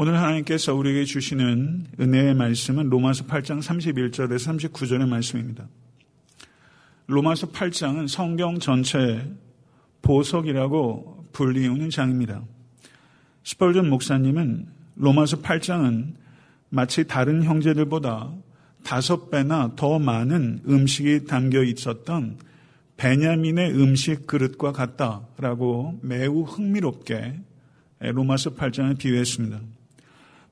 오늘 하나님께서 우리에게 주시는 은혜의 말씀은 로마서 8장 31절에서 39절의 말씀입니다. 로마서 8장은 성경 전체 보석이라고 불리우는 장입니다. 스펄전 목사님은 로마서 8장은 마치 다른 형제들보다 다섯 배나 더 많은 음식이 담겨 있었던 베냐민의 음식 그릇과 같다라고 매우 흥미롭게 로마서 8장을 비유했습니다.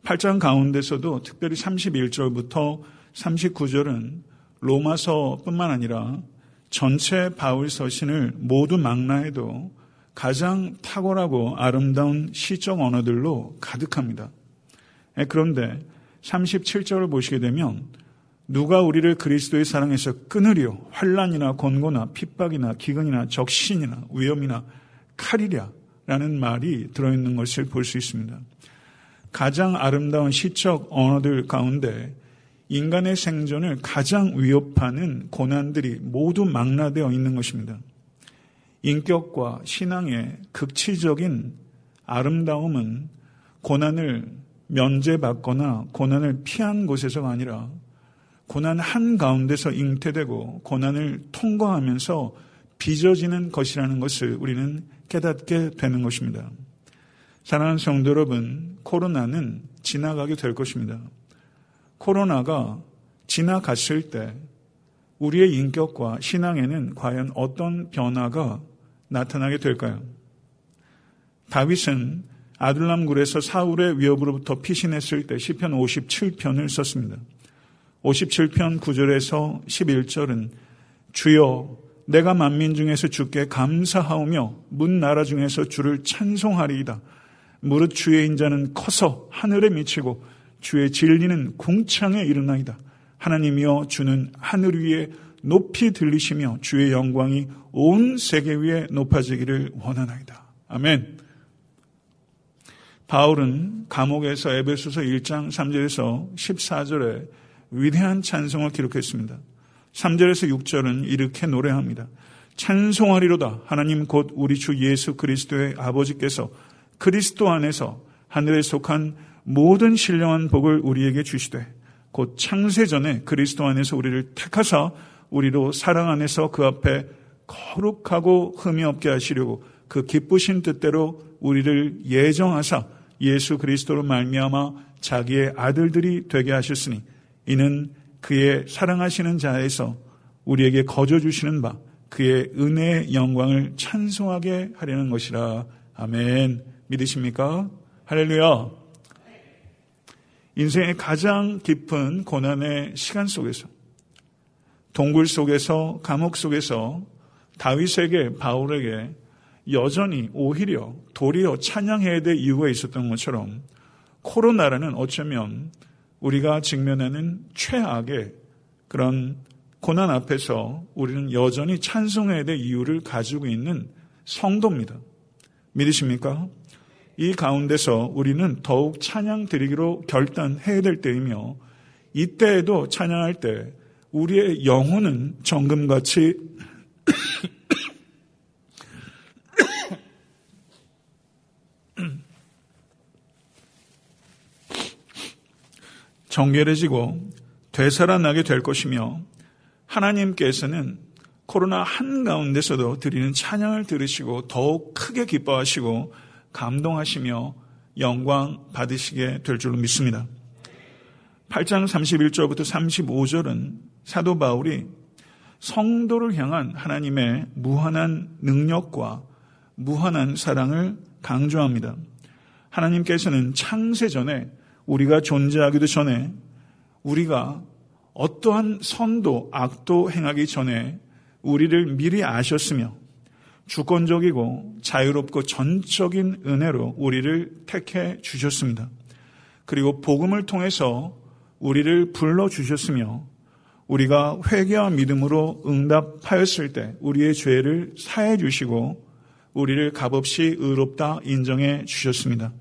8장 가운데서도 특별히 31절부터 39절은 로마서뿐만 아니라 전체 바울 서신을 모두 망라해도 가장 탁월하고 아름다운 시적 언어들로 가득합니다. 예, 그런데 37절을 보시게 되면 누가 우리를 그리스도의 사랑에서 끊으려 환란이나 권고나 핍박이나 기근이나 적신이나 위험이나 칼이랴 라는 말이 들어있는 것을 볼 수 있습니다. 가장 아름다운 시적 언어들 가운데 인간의 생존을 가장 위협하는 고난들이 모두 망라되어 있는 것입니다. 인격과 신앙의 극치적인 아름다움은 고난을 면제받거나 고난을 피한 곳에서가 아니라 고난 한 가운데서 잉태되고 고난을 통과하면서 빚어지는 것이라는 것을 우리는 깨닫게 되는 것입니다. 사랑하는 성도 여러분, 코로나는 지나가게 될 것입니다. 코로나가 지나갔을 때 우리의 인격과 신앙에는 과연 어떤 변화가 나타나게 될까요? 다윗은 아둘람굴에서 사울의 위협으로부터 피신했을 때 시편 57편을 썼습니다. 57편 9절에서 11절은 주여 내가 만민 중에서 주께 감사하오며 문 나라 중에서 주를 찬송하리이다. 무릇 주의 인자는 커서 하늘에 미치고 주의 진리는 궁창에 이르나이다. 하나님이여 주는 하늘 위에 높이 들리시며 주의 영광이 온 세계 위에 높아지기를 원하나이다. 아멘. 바울은 감옥에서 에베소서 1장 3절에서 14절에 위대한 찬송을 기록했습니다. 3절에서 6절은 이렇게 노래합니다. 찬송하리로다 하나님 곧 우리 주 예수 그리스도의 아버지께서 그리스도 안에서 하늘에 속한 모든 신령한 복을 우리에게 주시되 곧 창세 전에 그리스도 안에서 우리를 택하사 우리로 사랑 안에서 그 앞에 거룩하고 흠이 없게 하시려고 그 기쁘신 뜻대로 우리를 예정하사 예수 그리스도로 말미암아 자기의 아들들이 되게 하셨으니 이는 그의 사랑하시는 자에서 우리에게 거저 주시는 바 그의 은혜의 영광을 찬송하게 하려는 것이라. 아멘 믿으십니까? 할렐루야. 인생의 가장 깊은 고난의 시간 속에서 동굴 속에서 감옥 속에서 다윗에게 바울에게 여전히 오히려 도리어 찬양해야 될 이유가 있었던 것처럼 코로나라는 어쩌면 우리가 직면하는 최악의 그런 고난 앞에서 우리는 여전히 찬송해야 될 이유를 가지고 있는 성도입니다. 믿으십니까? 이 가운데서 우리는 더욱 찬양 드리기로 결단해야 될 때이며 이때에도 찬양할 때 우리의 영혼은 정금같이 정결해지고 되살아나게 될 것이며 하나님께서는 코로나 한가운데서도 드리는 찬양을 들으시고 더욱 크게 기뻐하시고 감동하시며 영광 받으시게 될 줄로 믿습니다. 8장 31절부터 35절은 사도 바울이 성도를 향한 하나님의 무한한 능력과 무한한 사랑을 강조합니다. 하나님께서는 창세 전에 우리가 존재하기도 전에 우리가 어떠한 선도 악도 행하기 전에 우리를 미리 아셨으며 주권적이고 자유롭고 전적인 은혜로 우리를 택해 주셨습니다. 그리고 복음을 통해서 우리를 불러 주셨으며 우리가 회개와 믿음으로 응답하였을 때 우리의 죄를 사해 주시고 우리를 값없이 의롭다 인정해 주셨습니다.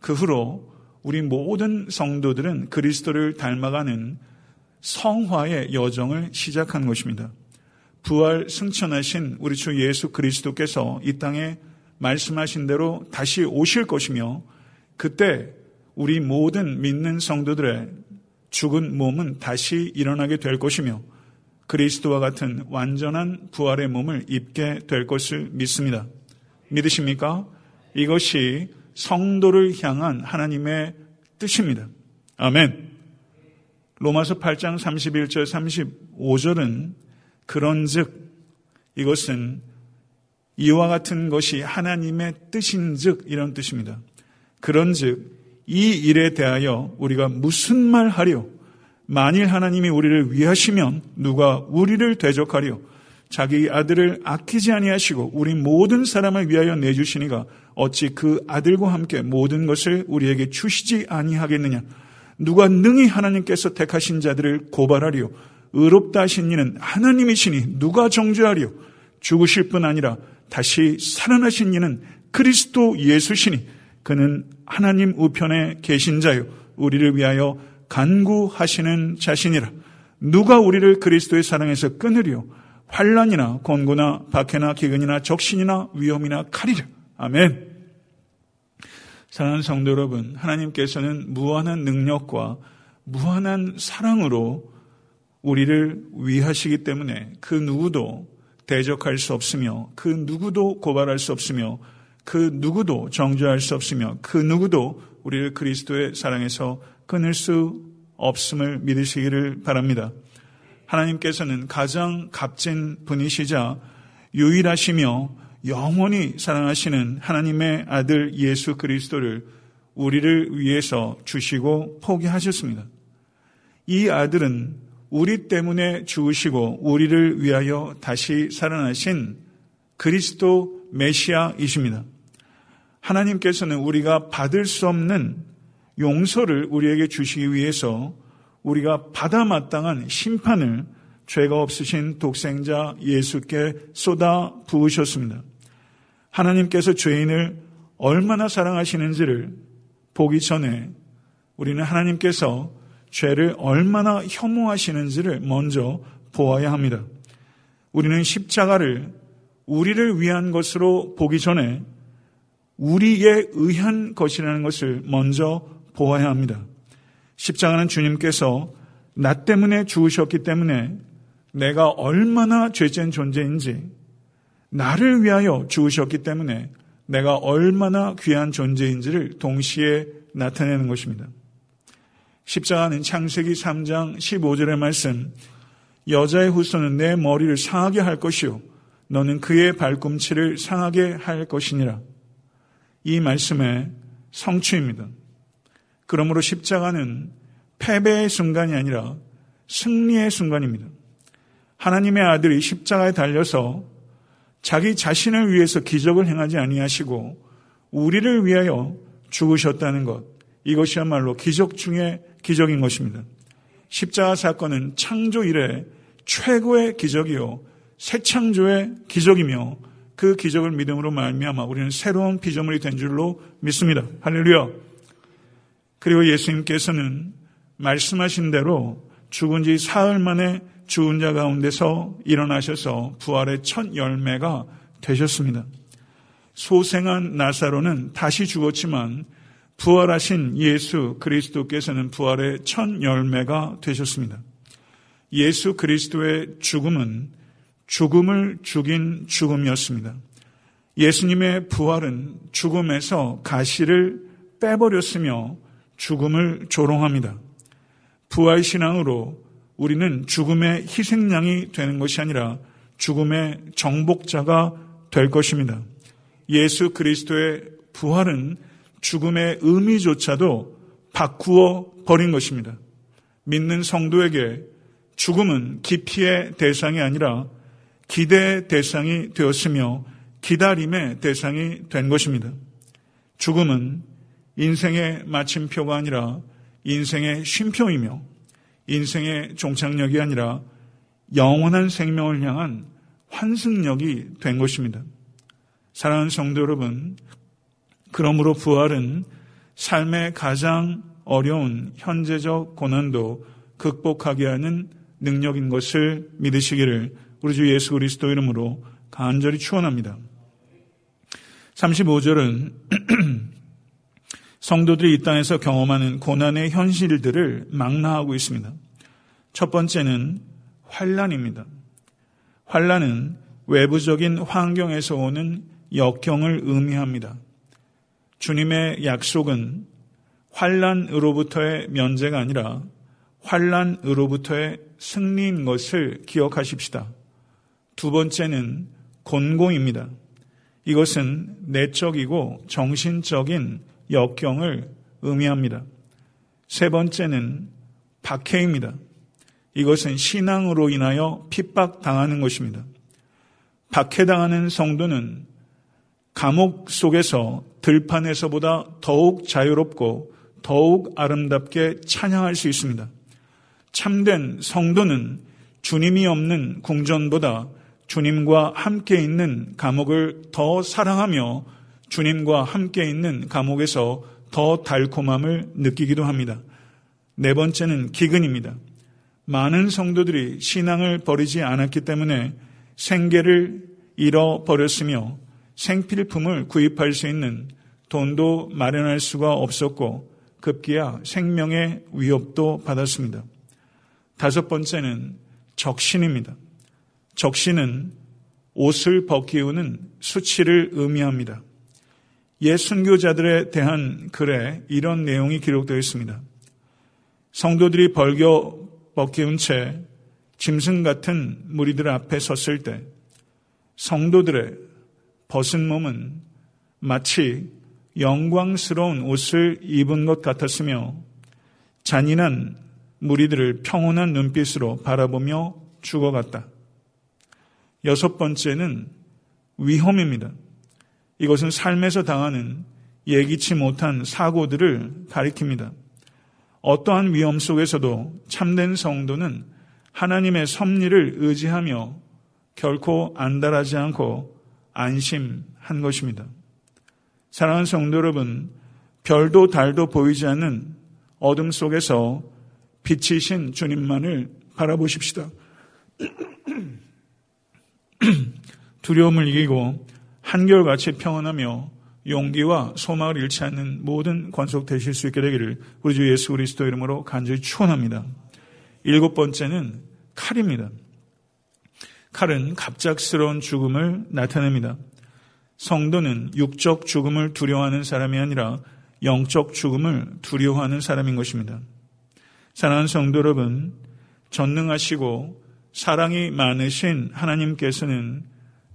그 후로 우리 모든 성도들은 그리스도를 닮아가는 성화의 여정을 시작한 것입니다. 부활 승천하신 우리 주 예수 그리스도께서 이 땅에 말씀하신 대로 다시 오실 것이며 그때 우리 모든 믿는 성도들의 죽은 몸은 다시 일어나게 될 것이며 그리스도와 같은 완전한 부활의 몸을 입게 될 것을 믿습니다. 믿으십니까? 이것이 성도를 향한 하나님의 뜻입니다. 아멘. 로마서 8장 31절 35절은 그런즉 이것은 이와 같은 것이 하나님의 뜻인즉 이런 뜻입니다. 그런즉 이 일에 대하여 우리가 무슨 말 하려? 만일 하나님이 우리를 위하시면 누가 우리를 대적하려? 자기 아들을 아끼지 아니하시고 우리 모든 사람을 위하여 내주시니가 어찌 그 아들과 함께 모든 것을 우리에게 주시지 아니하겠느냐? 누가 능히 하나님께서 택하신 자들을 고발하리요? 의롭다 하신 이는 하나님이시니 누가 정죄하리요? 죽으실 뿐 아니라 다시 살아나신 이는 그리스도 예수시니 그는 하나님 우편에 계신 자요 우리를 위하여 간구하시는 자신이라. 누가 우리를 그리스도의 사랑에서 끊으리요? 환란이나 권고나 박해나 기근이나 적신이나 위험이나 칼이라. 아멘. 사랑하는 성도 여러분 하나님께서는 무한한 능력과 무한한 사랑으로 우리를 위하시기 때문에 그 누구도 대적할 수 없으며 그 누구도 고발할 수 없으며 그 누구도 정죄할 수 없으며 그 누구도 우리를 그리스도의 사랑에서 끊을 수 없음을 믿으시기를 바랍니다. 하나님께서는 가장 값진 분이시자 유일하시며 영원히 사랑하시는 하나님의 아들 예수 그리스도를 우리를 위해서 주시고 포기하셨습니다. 이 아들은 우리 때문에 죽으시고 우리를 위하여 다시 살아나신 그리스도 메시아이십니다. 하나님께서는 우리가 받을 수 없는 용서를 우리에게 주시기 위해서 우리가 받아 마땅한 심판을 죄가 없으신 독생자 예수께 쏟아 부으셨습니다. 하나님께서 죄인을 얼마나 사랑하시는지를 보기 전에 우리는 하나님께서 죄를 얼마나 혐오하시는지를 먼저 보아야 합니다. 우리는 십자가를 우리를 위한 것으로 보기 전에 우리에 의한 것이라는 것을 먼저 보아야 합니다. 십자가는 주님께서 나 때문에 죽으셨기 때문에 내가 얼마나 죄진 존재인지 나를 위하여 죽으셨기 때문에 내가 얼마나 귀한 존재인지를 동시에 나타내는 것입니다. 십자가는 창세기 3장 15절의 말씀 여자의 후손은 내 머리를 상하게 할 것이요 너는 그의 발꿈치를 상하게 할 것이니라. 이 말씀의 성취입니다. 그러므로 십자가는 패배의 순간이 아니라 승리의 순간입니다. 하나님의 아들이 십자가에 달려서 자기 자신을 위해서 기적을 행하지 아니하시고 우리를 위하여 죽으셨다는 것. 이것이야말로 기적 중에 기적인 것입니다. 십자가 사건은 창조 이래 최고의 기적이요 새 창조의 기적이며 그 기적을 믿음으로 말미암아 우리는 새로운 피조물이 된 줄로 믿습니다. 할렐루야. 그리고 예수님께서는 말씀하신 대로 죽은 지 사흘 만에 죽은 자 가운데서 일어나셔서 부활의 첫 열매가 되셨습니다. 소생한 나사로는 다시 죽었지만 부활하신 예수 그리스도께서는 부활의 첫 열매가 되셨습니다. 예수 그리스도의 죽음은 죽음을 죽인 죽음이었습니다. 예수님의 부활은 죽음에서 가시를 빼버렸으며 죽음을 조롱합니다. 부활 신앙으로 우리는 죽음의 희생양이 되는 것이 아니라 죽음의 정복자가 될 것입니다. 예수 그리스도의 부활은 죽음의 의미조차도 바꾸어 버린 것입니다. 믿는 성도에게 죽음은 기피의 대상이 아니라 기대의 대상이 되었으며 기다림의 대상이 된 것입니다. 죽음은 인생의 마침표가 아니라 인생의 쉼표이며 인생의 종착역이 아니라 영원한 생명을 향한 환승역이 된 것입니다. 사랑하는 성도 여러분, 그러므로 부활은 삶의 가장 어려운 현재적 고난도 극복하게 하는 능력인 것을 믿으시기를 우리 주 예수 그리스도 이름으로 간절히 축원합니다. 35절은 성도들이 이 땅에서 경험하는 고난의 현실들을 망라하고 있습니다. 첫 번째는 환란입니다. 환란은 외부적인 환경에서 오는 역경을 의미합니다. 주님의 약속은 환란으로부터의 면제가 아니라 환란으로부터의 승리인 것을 기억하십시다. 두 번째는 곤고입니다. 이것은 내적이고 정신적인 역경을 의미합니다. 세 번째는 박해입니다. 이것은 신앙으로 인하여 핍박당하는 것입니다. 박해당하는 성도는 감옥 속에서 들판에서보다 더욱 자유롭고 더욱 아름답게 찬양할 수 있습니다. 참된 성도는 주님이 없는 궁전보다 주님과 함께 있는 감옥을 더 사랑하며 주님과 함께 있는 감옥에서 더 달콤함을 느끼기도 합니다. 네 번째는 기근입니다. 많은 성도들이 신앙을 버리지 않았기 때문에 생계를 잃어버렸으며 생필품을 구입할 수 있는 돈도 마련할 수가 없었고 급기야 생명의 위협도 받았습니다. 다섯 번째는 적신입니다. 적신은 옷을 벗기우는 수치를 의미합니다. 옛 순교자들에 대한 글에 이런 내용이 기록되어 있습니다. 성도들이 벌겨 벗기운 채 짐승 같은 무리들 앞에 섰을 때 성도들의 벗은 몸은 마치 영광스러운 옷을 입은 것 같았으며 잔인한 무리들을 평온한 눈빛으로 바라보며 죽어갔다. 여섯 번째는 위험입니다. 이것은 삶에서 당하는 예기치 못한 사고들을 가리킵니다. 어떠한 위험 속에서도 참된 성도는 하나님의 섭리를 의지하며 결코 안달하지 않고 안심한 것입니다. 사랑하는 성도 여러분, 별도 달도 보이지 않는 어둠 속에서 빛이신 주님만을 바라보십시다. 두려움을 이기고 한결같이 평안하며 용기와 소망을 잃지 않는 모든 관속 되실 수 있게 되기를 우리 주 예수 그리스도 이름으로 간절히 축원합니다. 일곱 번째는 칼입니다. 칼은 갑작스러운 죽음을 나타냅니다. 성도는 육적 죽음을 두려워하는 사람이 아니라 영적 죽음을 두려워하는 사람인 것입니다. 사랑하는 성도 여러분, 전능하시고 사랑이 많으신 하나님께서는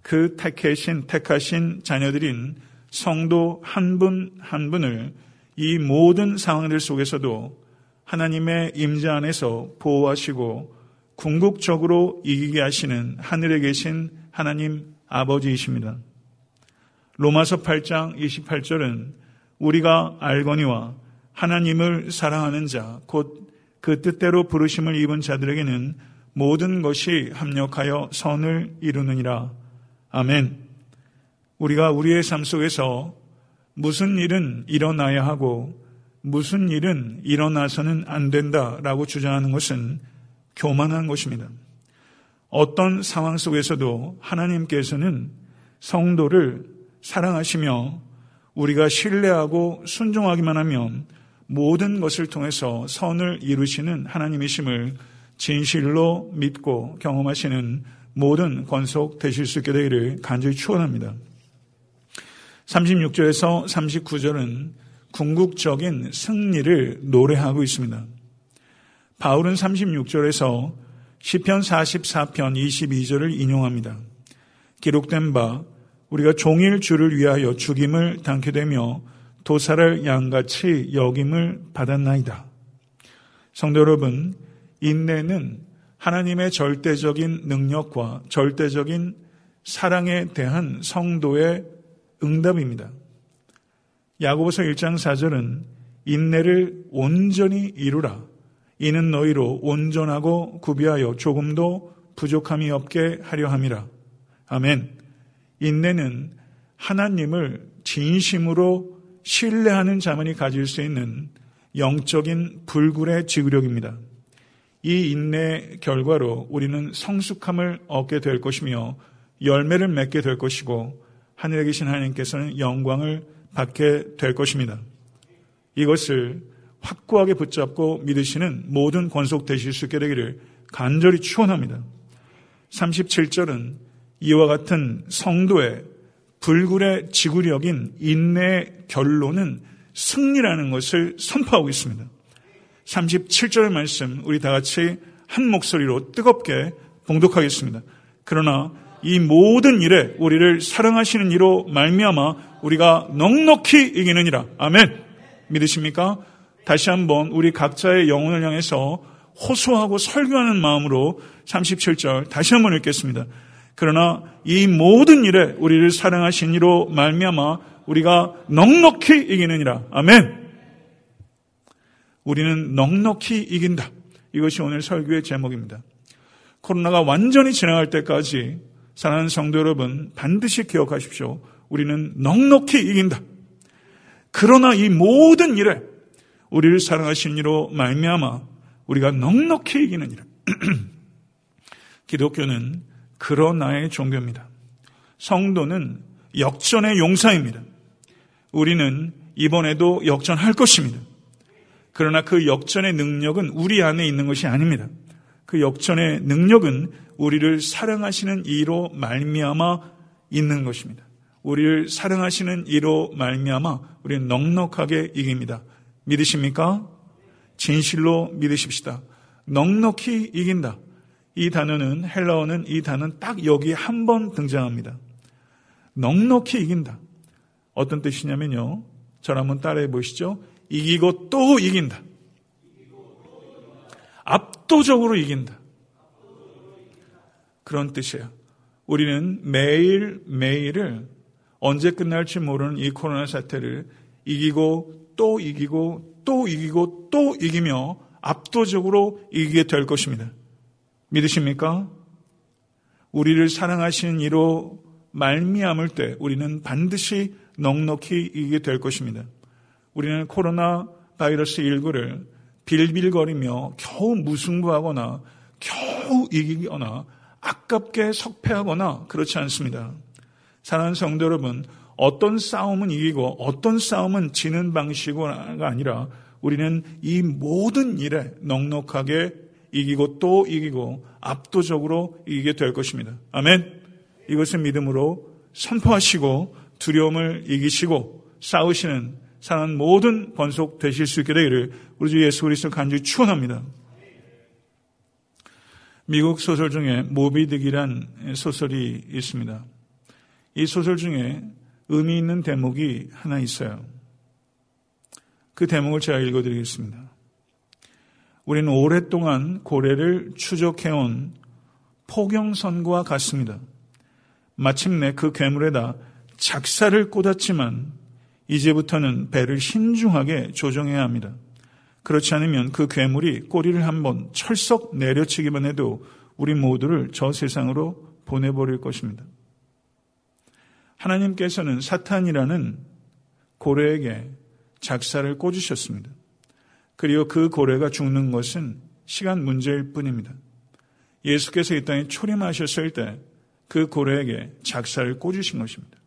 그 택하신, 택하신 자녀들인 성도 한 분한 한 분을 이 모든 상황들 속에서도 하나님의 임자 안에서 보호하시고 궁극적으로 이기게 하시는 하늘에 계신 하나님 아버지이십니다. 로마서 8장 28절은 우리가 알거니와 하나님을 사랑하는 자, 곧 그 뜻대로 부르심을 입은 자들에게는 모든 것이 합력하여 선을 이루느니라. 아멘. 우리가 우리의 삶 속에서 무슨 일은 일어나야 하고 무슨 일은 일어나서는 안 된다라고 주장하는 것은 교만한 것입니다. 어떤 상황 속에서도 하나님께서는 성도를 사랑하시며 우리가 신뢰하고 순종하기만 하면 모든 것을 통해서 선을 이루시는 하나님이심을 진실로 믿고 경험하시는 모든 권속 되실 수 있게 되기를 간절히 축원합니다. 36절에서 39절은 궁극적인 승리를 노래하고 있습니다. 바울은 36절에서 시편 44편 22절을 인용합니다. 기록된 바 우리가 종일 주를 위하여 죽임을 당게 되며 도사를 양같이 여김을 받았나이다. 성도 여러분, 인내는 하나님의 절대적인 능력과 절대적인 사랑에 대한 성도의 응답입니다. 야고보서 1장 4절은 인내를 온전히 이루라. 이는 너희로 온전하고 구비하여 조금도 부족함이 없게 하려 함이라. 아멘. 인내는 하나님을 진심으로 신뢰하는 자만이 가질 수 있는 영적인 불굴의 지구력입니다. 이 인내 결과로 우리는 성숙함을 얻게 될 것이며 열매를 맺게 될 것이고 하늘에 계신 하나님께서는 영광을 받게 될 것입니다. 이것을 확고하게 붙잡고 믿으시는 모든 권속되실 수 있게 되기를 간절히 축원합니다. 37절은 이와 같은 성도의 불굴의 지구력인 인내의 결론은 승리라는 것을 선포하고 있습니다. 37절 말씀 우리 다 같이 한 목소리로 뜨겁게 봉독하겠습니다. 그러나 이 모든 일에 우리를 사랑하시는 이로 말미암아 우리가 넉넉히 이기느니라. 아멘. 믿으십니까? 다시 한번 우리 각자의 영혼을 향해서 호소하고 설교하는 마음으로 37절 다시 한번 읽겠습니다. 그러나 이 모든 일에 우리를 사랑하신 이로 말미암아 우리가 넉넉히 이기느니라. 아멘. 우리는 넉넉히 이긴다. 이것이 오늘 설교의 제목입니다. 코로나가 완전히 지나갈 때까지 사랑하는 성도 여러분 반드시 기억하십시오. 우리는 넉넉히 이긴다. 그러나 이 모든 일에 우리를 사랑하신 이로 말미암아 우리가 넉넉히 이기느니라. 기독교는 그러나의 종교입니다. 성도는 역전의 용사입니다. 우리는 이번에도 역전할 것입니다. 그러나 그 역전의 능력은 우리 안에 있는 것이 아닙니다. 그 역전의 능력은 우리를 사랑하시는 이로 말미암아 있는 것입니다. 우리를 사랑하시는 이로 말미암아 우리는 넉넉하게 이깁니다. 믿으십니까? 진실로 믿으십시다. 넉넉히 이긴다. 이 단어는 헬라어는 이 단어는 딱 여기 한 번 등장합니다. 넉넉히 이긴다. 어떤 뜻이냐면요. 저를 한번 따라해 보시죠. 이기고 또 이긴다. 압도적으로 이긴다. 그런 뜻이에요. 우리는 매일 매일을 언제 끝날지 모르는 이 코로나 사태를 이기고 또 이기고 또 이기고 또 이기며 압도적으로 이기게 될 것입니다. 믿으십니까? 우리를 사랑하시는 이로 말미암을 때 우리는 반드시 넉넉히 이기게 될 것입니다. 우리는 코로나 바이러스 19를 빌빌거리며 겨우 무승부하거나 겨우 이기거나 아깝게 석패하거나 그렇지 않습니다. 사랑하는 성도 여러분, 어떤 싸움은 이기고 어떤 싸움은 지는 방식이 아니라 우리는 이 모든 일에 넉넉하게 이기고 또 이기고 압도적으로 이기게 될 것입니다. 아멘. 이것을 믿음으로 선포하시고 두려움을 이기시고 싸우시는 사는 모든 번속 되실 수 있게 되기를 우리 주 예수 그리스도 간절히 축원합니다. 미국 소설 중에 모비딕이란 소설이 있습니다. 이 소설 중에 의미 있는 대목이 하나 있어요. 그 대목을 제가 읽어드리겠습니다. 우리는 오랫동안 고래를 추적해온 포경선과 같습니다. 마침내 그 괴물에다 작사를 꽂았지만 이제부터는 배를 신중하게 조정해야 합니다. 그렇지 않으면 그 괴물이 꼬리를 한번 철썩 내려치기만 해도 우리 모두를 저 세상으로 보내버릴 것입니다. 하나님께서는 사탄이라는 고래에게 작사를 꽂으셨습니다. 그리고 그 고래가 죽는 것은 시간 문제일 뿐입니다. 예수께서 이 땅에 초림하셨을 때 그 고래에게 작사를 꽂으신 것입니다.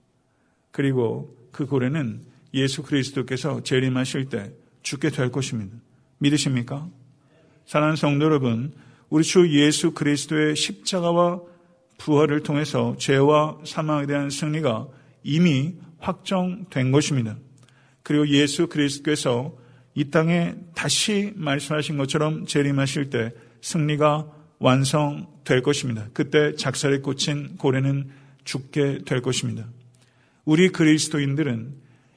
그리고 그 고래는 예수 그리스도께서 재림하실 때 죽게 될 것입니다. 믿으십니까? 사랑하는 성도 여러분, 우리 주 예수 그리스도의 십자가와 부활을 통해서 죄와 사망에 대한 승리가 이미 확정된 것입니다. 그리고 예수 그리스도께서 이 땅에 다시 말씀하신 것처럼 재림하실 때 승리가 완성될 것입니다. 그때 작살에 꽂힌 고래는 죽게 될 것입니다. 우리 그리스도인들은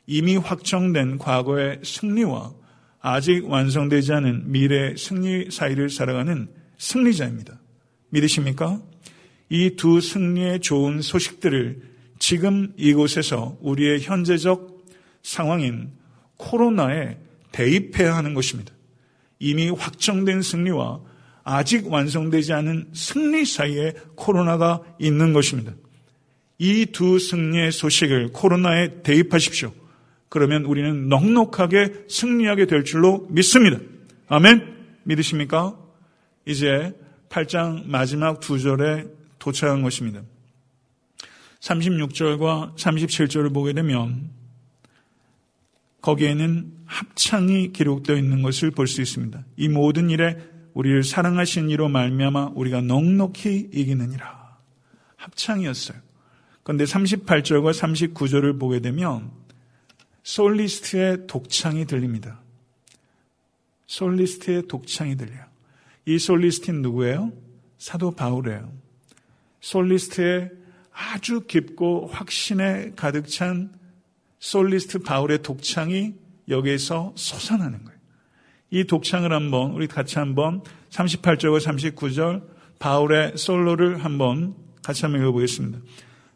이미 확정된 과거의 승리와 아직 완성되지 않은 미래의 승리 사이를 살아가는 승리자입니다. 믿으십니까? 이 두 승리의 좋은 소식들을 지금 이곳에서 우리의 현재적 상황인 코로나에 대입해야 하는 것입니다. 이미 확정된 승리와 아직 완성되지 않은 승리 사이에 코로나가 있는 것입니다. 이 두 승리의 소식을 코로나에 대입하십시오. 그러면 우리는 넉넉하게 승리하게 될 줄로 믿습니다. 아멘? 믿으십니까? 이제 8장 마지막 두 절에 도착한 것입니다. 36절과 37절을 보게 되면 거기에는 합창이 기록되어 있는 것을 볼 수 있습니다. 이 모든 일에 우리를 사랑하신 이로 말미암아 우리가 넉넉히 이기느니라. 합창이었어요. 그런데 38절과 39절을 보게 되면 솔리스트의 독창이 들립니다. 솔리스트의 독창이 들려요. 이 솔리스트는 누구예요? 사도 바울이에요. 솔리스트의 아주 깊고 확신에 가득 찬 솔리스트 바울의 독창이 여기에서 솟아나는 거예요. 이 독창을 한번 우리 같이 한번 38절과 39절 바울의 솔로를 한번 같이 한번 읽어보겠습니다.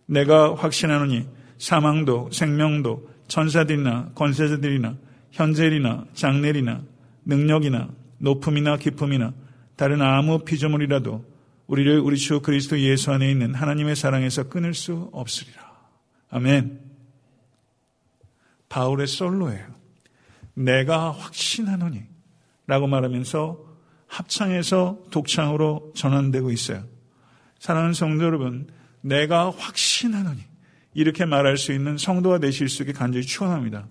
내가 확신하노니 사망도 생명도 천사들이나 권세자들이나 현재일이나 장례일이나 능력이나 높음이나 기쁨이나 다른 아무 피조물이라도 우리를 우리 주 그리스도 예수 안에 있는 하나님의 사랑에서 끊을 수 없으리라. 아멘. 바울의 솔로예요. 내가 확신하노니 라고 말하면서 합창에서 독창으로 전환되고 있어요. 사랑하는 성도 여러분, 내가 확신하노니 이렇게 말할 수 있는 성도가 되실 수 있게 간절히 축원합니다.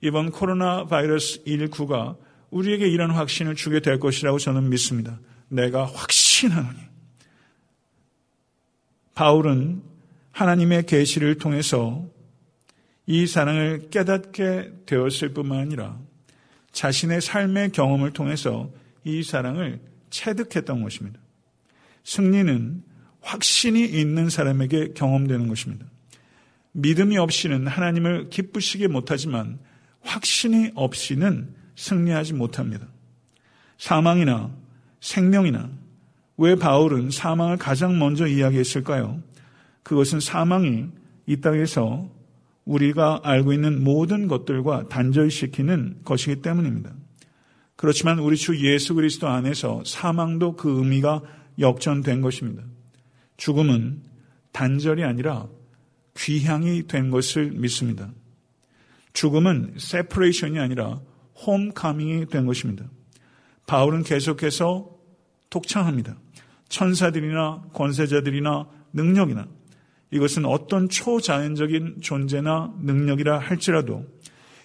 이번 코로나 바이러스 19가 우리에게 이런 확신을 주게 될 것이라고 저는 믿습니다. 내가 확신하노니. 바울은 하나님의 계시를 통해서 이 사랑을 깨닫게 되었을 뿐만 아니라 자신의 삶의 경험을 통해서 이 사랑을 체득했던 것입니다. 승리는 확신이 있는 사람에게 경험되는 것입니다. 믿음이 없이는 하나님을 기쁘시게 못하지만 확신이 없이는 승리하지 못합니다. 사망이나 생명이나 왜 바울은 사망을 가장 먼저 이야기했을까요? 그것은 사망이 이 땅에서 우리가 알고 있는 모든 것들과 단절시키는 것이기 때문입니다. 그렇지만 우리 주 예수 그리스도 안에서 사망도 그 의미가 역전된 것입니다. 죽음은 단절이 아니라 귀향이 된 것을 믿습니다. 죽음은 세퍼레이션이 아니라 홈카밍이 된 것입니다. 바울은 계속해서 독창합니다. 천사들이나 권세자들이나 능력이나 이것은 어떤 초자연적인 존재나 능력이라 할지라도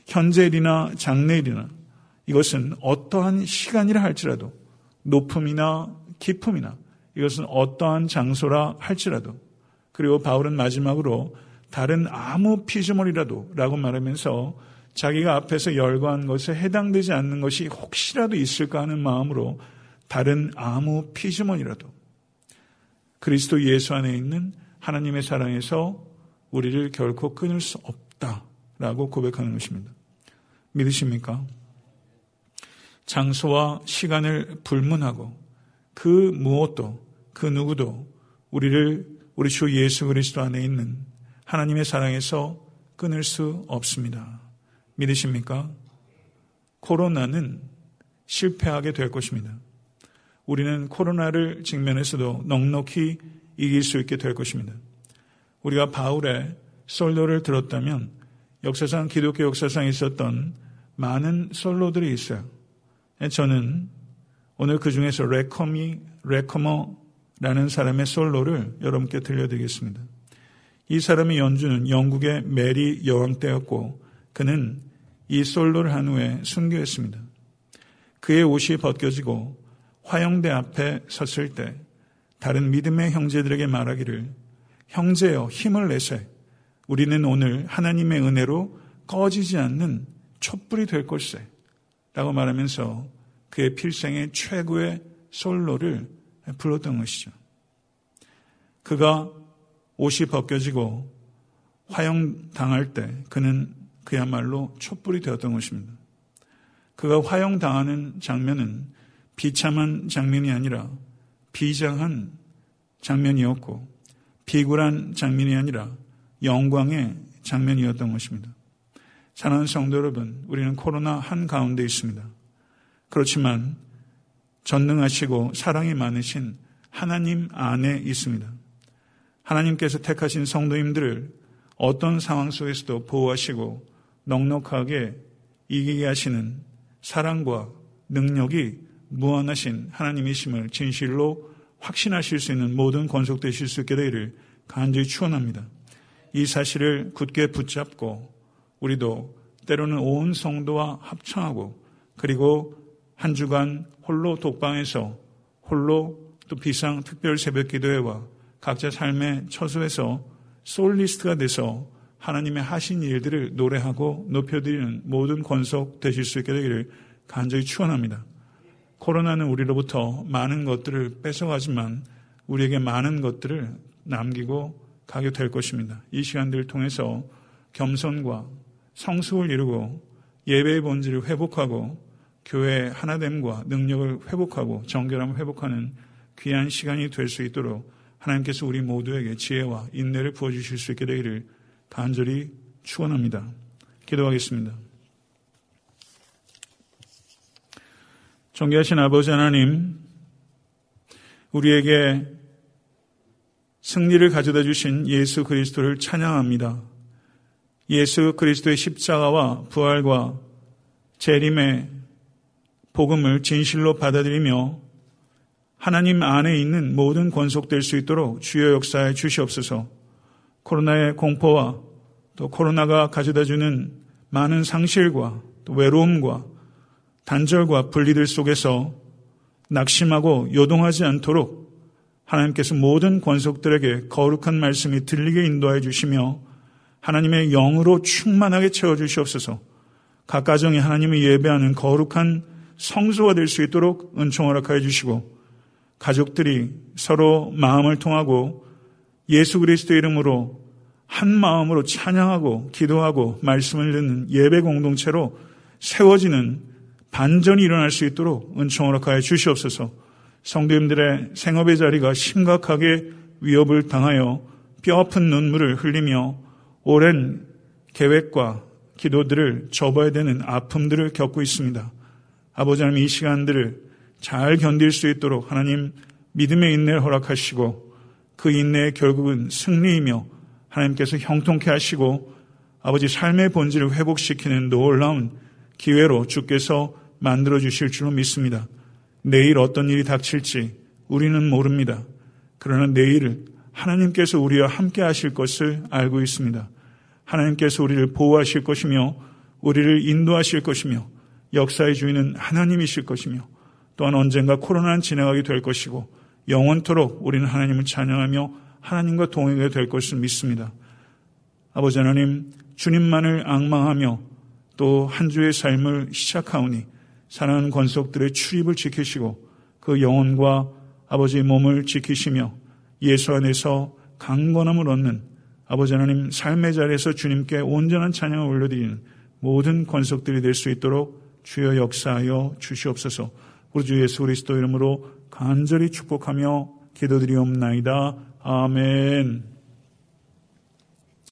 현재일이나 장래일이나 이것은 어떠한 시간이라 할지라도 높음이나 기품이나 이것은 어떠한 장소라 할지라도 그리고 바울은 마지막으로 다른 아무 피조물이라도 라고 말하면서 자기가 앞에서 열거한 것에 해당되지 않는 것이 혹시라도 있을까 하는 마음으로 다른 아무 피조물이라도 그리스도 예수 안에 있는 하나님의 사랑에서 우리를 결코 끊을 수 없다라고 고백하는 것입니다. 믿으십니까? 장소와 시간을 불문하고 그 무엇도 그 누구도 우리를 우리 주 예수 그리스도 안에 있는 하나님의 사랑에서 끊을 수 없습니다. 믿으십니까? 코로나는 실패하게 될 것입니다. 우리는 코로나를 직면해서도 넉넉히 이길 수 있게 될 것입니다. 우리가 바울의 솔로를 들었다면 역사상 기독교 역사상 있었던 많은 솔로들이 있어요. 저는 오늘 그 중에서 레커미 레커머라는 사람의 솔로를 여러분께 들려드리겠습니다. 이 사람의 연주는 영국의 메리 여왕 때였고 그는 이 솔로를 한 후에 순교했습니다. 그의 옷이 벗겨지고 화영대 앞에 섰을 때 다른 믿음의 형제들에게 말하기를 형제여 힘을 내세 우리는 오늘 하나님의 은혜로 꺼지지 않는 촛불이 될 것세 라고 말하면서 그의 필생의 최고의 솔로를 불렀던 것이죠. 그가 옷이 벗겨지고 화형당할 때 그는 그야말로 촛불이 되었던 것입니다. 그가 화형당하는 장면은 비참한 장면이 아니라 비장한 장면이었고 비굴한 장면이 아니라 영광의 장면이었던 것입니다. 사랑하는 성도 여러분, 우리는 코로나 한 가운데 있습니다. 그렇지만 전능하시고 사랑이 많으신 하나님 안에 있습니다. 하나님께서 택하신 성도님들을 어떤 상황 속에서도 보호하시고 넉넉하게 이기게 하시는 사랑과 능력이 무한하신 하나님이심을 진실로 확신하실 수 있는 모든 권속되실 수 있게 되기를 간절히 축원합니다. 이 사실을 굳게 붙잡고 우리도 때로는 온 성도와 합창하고 그리고 한 주간 홀로 독방에서 홀로 또 비상 특별 새벽 기도회와 각자 삶의 처소에서 솔리스트가 돼서 하나님의 하신 일들을 노래하고 높여드리는 모든 권속 되실 수 있게 되기를 간절히 축원합니다. 코로나는 우리로부터 많은 것들을 뺏어가지만 우리에게 많은 것들을 남기고 가게 될 것입니다. 이 시간들을 통해서 겸손과 성숙을 이루고 예배의 본질을 회복하고 교회의 하나됨과 능력을 회복하고 정결함을 회복하는 귀한 시간이 될 수 있도록 하나님께서 우리 모두에게 지혜와 인내를 부어주실 수 있게 되기를 간절히 축원합니다. 기도하겠습니다. 존귀하신 아버지 하나님, 우리에게 승리를 가져다 주신 예수 그리스도를 찬양합니다. 예수 그리스도의 십자가와 부활과 재림의 복음을 진실로 받아들이며 하나님 안에 있는 모든 권속될 수 있도록 주요 역사에 주시옵소서 코로나의 공포와 또 코로나가 가져다 주는 많은 상실과 또 외로움과 단절과 분리들 속에서 낙심하고 요동하지 않도록 하나님께서 모든 권속들에게 거룩한 말씀이 들리게 인도해 주시며 하나님의 영으로 충만하게 채워 주시옵소서. 각 가정이 하나님을 예배하는 거룩한 성소가 될 수 있도록 은총 허락하여 주시고 가족들이 서로 마음을 통하고 예수 그리스도 이름으로 한 마음으로 찬양하고 기도하고 말씀을 듣는 예배 공동체로 세워지는 반전이 일어날 수 있도록 은총 허락하여 주시옵소서. 성도님들의 생업의 자리가 심각하게 위협을 당하여 뼈아픈 눈물을 흘리며 오랜 계획과 기도들을 접어야 되는 아픔들을 겪고 있습니다. 아버지 하나님 이 시간들을 잘 견딜 수 있도록 하나님 믿음의 인내를 허락하시고 그 인내의 결국은 승리이며 하나님께서 형통케 하시고 아버지 삶의 본질을 회복시키는 놀라운 기회로 주께서 만들어 주실 줄로 믿습니다. 내일 어떤 일이 닥칠지 우리는 모릅니다. 그러나 내일을 하나님께서 우리와 함께 하실 것을 알고 있습니다. 하나님께서 우리를 보호하실 것이며 우리를 인도하실 것이며 역사의 주인은 하나님이실 것이며 또한 언젠가 코로나는 지나가게 될 것이고 영원토록 우리는 하나님을 찬양하며 하나님과 동행하게 될 것을 믿습니다. 아버지 하나님, 주님만을 악망하며 또 한 주의 삶을 시작하오니 사랑하는 권속들의 출입을 지키시고 그 영혼과 아버지의 몸을 지키시며 예수 안에서 강건함을 얻는 아버지 하나님 삶의 자리에서 주님께 온전한 찬양을 올려드리는 모든 권속들이 될 수 있도록 주여 역사하여 주시옵소서. 우리 주 예수 그리스도 이름으로 간절히 축복하며 기도드리옵나이다. 아멘.